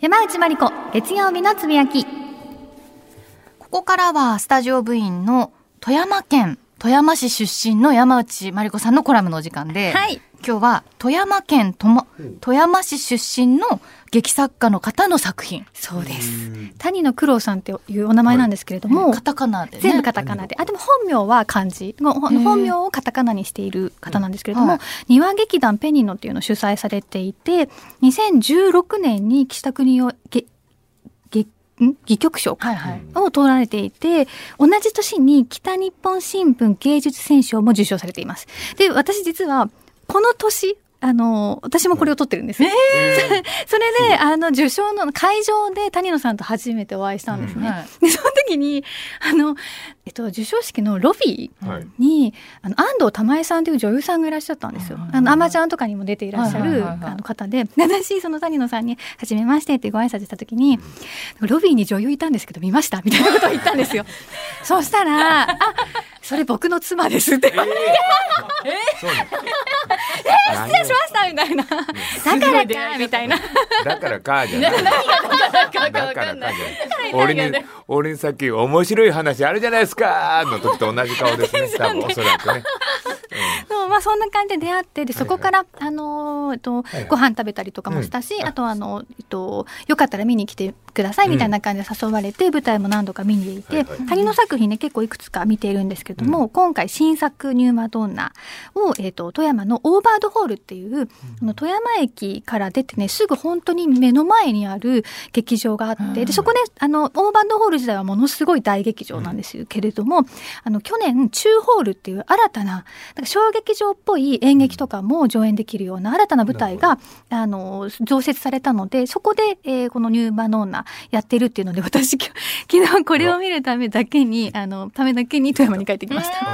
山内まりこ、月曜日のつぶやき。ここからはスタジオ部員の富山県富山市出身の山内まりこさんのコラムのお時間で、はい今日は富山県とも富山市出身の劇作家の方の作品。そうです。谷野九郎さんっていうお名前なんですけれども、カタカナでね。全部カタカナで。あ、でも本名は漢字。本名をカタカナにしている方なんですけれども、はい庭劇団ペニノっていうのを主催されていて、2016年に岸田国を、げ、げ、ん？戯曲賞かはいはい。を取られていて、同じ年に北日本新聞芸術選奨も受賞されています。で、私実は、この年、あの、私もこれを取ってるんです。それで、あの、受賞の会場で谷野さんと初めてお会いしたんですね。はいで、その時に、あの、えっと、授賞式のロビーはい。に、あの、安藤玉恵さんという女優さんがいらっしゃったんですよはいはい。はいあの、アマちゃんとかにも出ていらっしゃる、方で、で私、その谷野さんに、はじめましてってご挨拶した時に、ロビーに女優いたんですけど、見ました？みたいなことを言ったんですよ。そしたら、あ、それ僕の妻ですって言われて、そうなん失礼しましたみたいな。だからか、みたいな。だからかじゃない。だからかじゃない。俺に、俺にさっき面白い話あるじゃないですかの時と同じ顔ですね。多分おそらくね。そうまあそんな感じで出会ってでそこから、あのーえっと、ご飯食べたりとかもしたし、うん。あとはあの、えっと、よかったら見に来てくださいみたいな感じで誘われて、舞台も何度か見に行って、谷の作品ね結構いくつか見ているんですけれども、今回新作「ニューマドンナを」えっと、富山のオーバードホールっていう、あの富山駅から出てねすぐ本当に目の前にある劇場があって、でそこであのオーバードホール自体はものすごい大劇場なんですけれども、あの去年中ホールっていう新たななんか小劇場っぽい演劇とかも上演できるような新たな舞台があの増設されたのでそこで、えーこのニューマノーナやってるっていうので私 昨日これを見るためだけにあのためだけに富山に帰ってきました。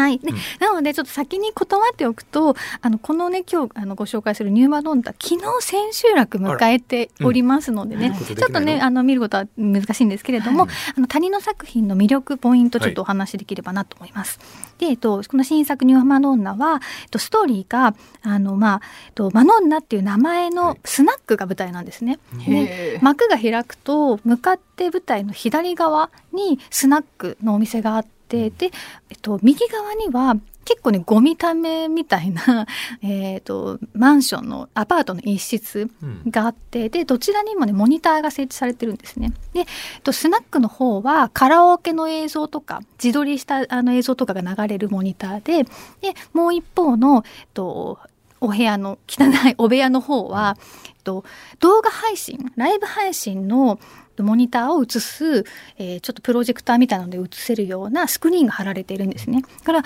はい、でなのでちょっと先に断っておくとあのこのね今日あのご紹介するニューマドンタ昨日千秋楽迎えておりますのでね、うん。ちょっとねあの見ることは難しいんですけれども、あの谷の作品の魅力ポイントちょっとお話しできればなと思います。で、えっと、この新作ニューマドンナは、えっと、ストーリーがあのまあ、えっと、マノンナっていう名前のスナックが舞台なんですね。へでー幕が開くと向かって舞台の左側にスナックのお店があってで、えっと、右側には結構ねゴミためみたいな、えっとマンションのアパートの一室うんがあってでどちらにもねモニターが設置されてるんですね。で、えっと、スナックの方はカラオケの映像とか自撮りしたあの映像とかが流れるモニターででもう一方の、えっと、お部屋の汚い お部屋の方は、えっと、動画配信ライブ配信のモニターを映す、えーちょっとプロジェクターみたいなので映せるようなスクリーンが貼られているんですね。だから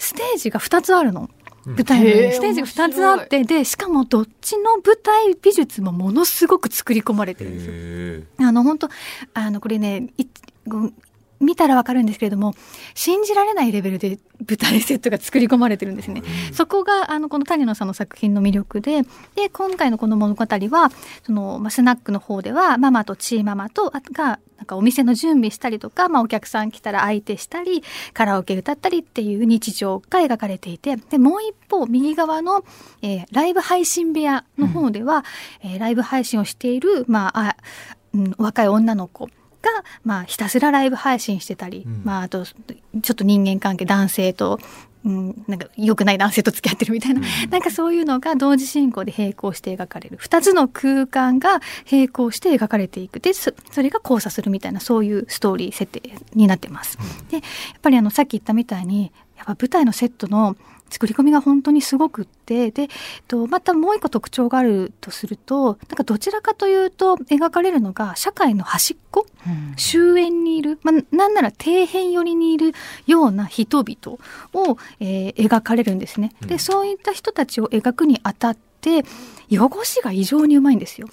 ステージが2つあるの。舞台へーにステージが2つあってでしかもどっちの舞台美術もものすごく作り込まれてるんですよ。へあの本当あのこれねいご見たらわかるんですけれども信じられないレベルで舞台セットが作り込まれてるんですね。そこがあのこの谷野さんの作品の魅力でで今回のこの物語はその、まあ、スナックの方ではママとチーママとあがなんかお店の準備したりとか、まあ、お客さん来たら相手したりカラオケ歌ったりっていう日常が描かれていてでもう一方右側の、えーライブ配信部屋の方では、えーライブ配信をしている、まああうん、若い女の子が、まあ、ひたすらライブ配信してたり、うん。まあ、あとちょっと人間関係男性と、うん、なんか良くない男性と付き合ってるみたいな、なんかそういうのが同時進行で並行して描かれる。2つの空間が並行して描かれていく。でそそれが交差するみたいなそういうストーリー設定になってます。でやっぱりあのさっき言ったみたいにやっぱ舞台のセットの作り込みが本当にすごくってで、えっと、またもう一個特徴があるとするとなんかどちらかというと描かれるのが社会の端っこうん終焉にいる、まあ、なんなら底辺寄りにいるような人々を、えー描かれるんですね。でうんそういった人たちを描くにあたって汚しが異常にうまいんですよ。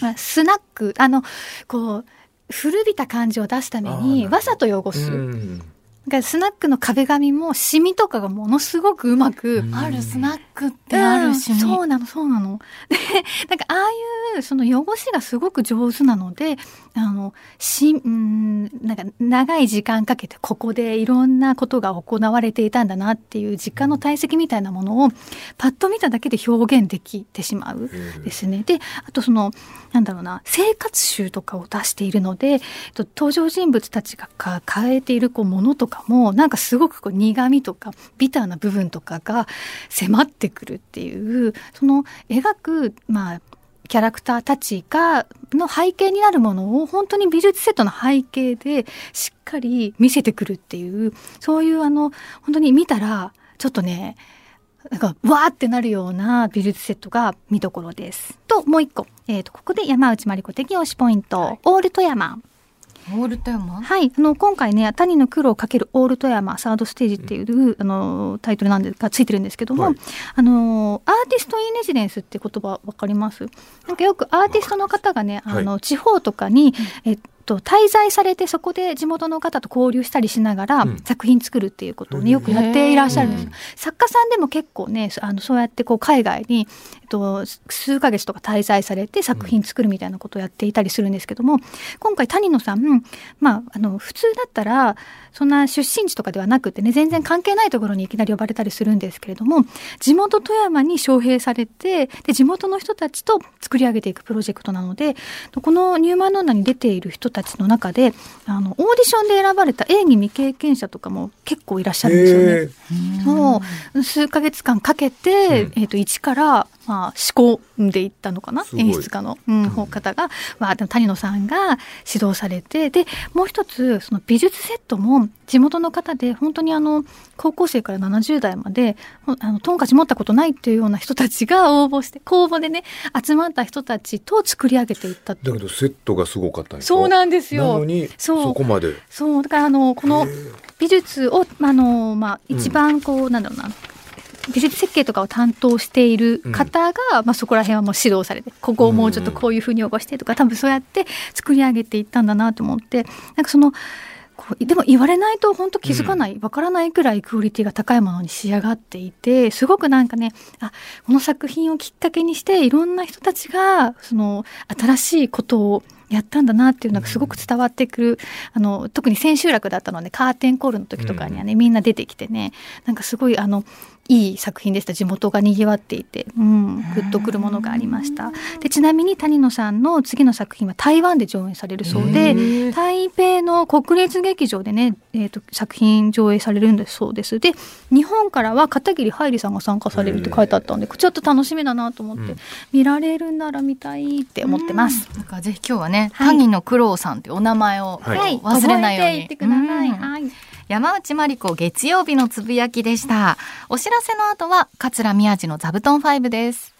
まあスナックあのこう古びた感じを出すためにわざと汚す。うんかスナックの壁紙もシミとかがものすごくうまく、あるスナックってあるし、うんそうなのそうなの。でなんかああいうその汚しがすごく上手なのであのしうんなんか長い時間かけてここでいろんなことが行われていたんだなっていう時間の体積みたいなものをパッと見ただけで表現できてしまうですね。であとそのなんだろうな生活集とかを出しているのでえっと登場人物たちが抱えているこうものとかもなんかすごくこう苦味とかビターな部分とかが迫ってくるっていうその描くまあキャラクターたちがの背景になるものを本当に美術セットの背景でしっかり見せてくるっていうそういうあの本当に見たらちょっとねなんかわーってなるような美術セットが見どころです。ともう一個、えー、とここで山内まりこ的推しポイント、オール富山。オールテーマ？はい、あの今回ね「谷の苦労かけるオール富山サードステージ」っていう、あのタイトルなんでがついてるんですけども、はい。あのアーティスト・イン・レジデンスって言葉わかります？なんかよくアーティストの方がね、あの地方とかに、えっと、滞在されてそこで地元の方と交流したりしながらうん。作品作るっていうことをねよくやっていらっしゃるんです。よ。作家さんでも結構ねそあのそうやってこう海外に、と、数ヶ月とか滞在されて作品作るみたいなことをやっていたりするんですけども、今回谷野さん、まあ、あの普通だったらそんな出身地とかではなくてね全然関係ないところにいきなり呼ばれたりするんですけれども地元富山に招聘されてで地元の人たちと作り上げていくプロジェクトなのでこのニューマンノンナに出ている人たちの中であのオーディションで選ばれた演技未経験者とかも結構いらっしゃるんですよね。そう数ヶ月間かけて、うんえー、と一から、まあ、仕込んでいったのかな？演出家の、うん、方が、まあ、でも谷野さんが指導されてでもう一つその美術セットも地元の方で本当にあの高校生から70代まであのトンカチ持ったことないっていうような人たちが応募して公募でね集まった人たちと作り上げていっただけどセットがすごかったんですそうなんですよ。なのにそう。そこまで。そう。だからあのこの美術をあの、まあ、うん一番こう、なんだろうな美術設計とかを担当している方が、まあ、そこら辺はもう指導されてここをもうちょっとこういうふうに応募してとか多分そうやって作り上げていったんだなと思ってなんかそのこうでも言われないと本当気づかないわ、からないくらいクオリティが高いものに仕上がっていてすごくなんかねあこの作品をきっかけにしていろんな人たちがその新しいことをやったんだなっていうのがすごく伝わってくる、あの特に千秋楽だったのでカーテンコールの時とかにはね、みんな出てきてねなんかすごいあのいい作品でした。地元がにぎわっていて、うん、グッとくるものがありました。でちなみに谷野さんの次の作品は台湾で上演されるそうで台北の国立劇場でね、えー、と作品上映されるんだそうです。で日本からは片桐はいりさんが参加されるって書いてあったんでちょっと楽しみだなと思って、うん。見られるなら見たいって思ってます。だからぜひ今日はね、はい。谷野九郎さんってお名前をはい。忘れないように。覚えていってください。うん。はい。山内まりこ月曜日のつぶやきでした。お知らせの後は、桂宮治の座布団5です。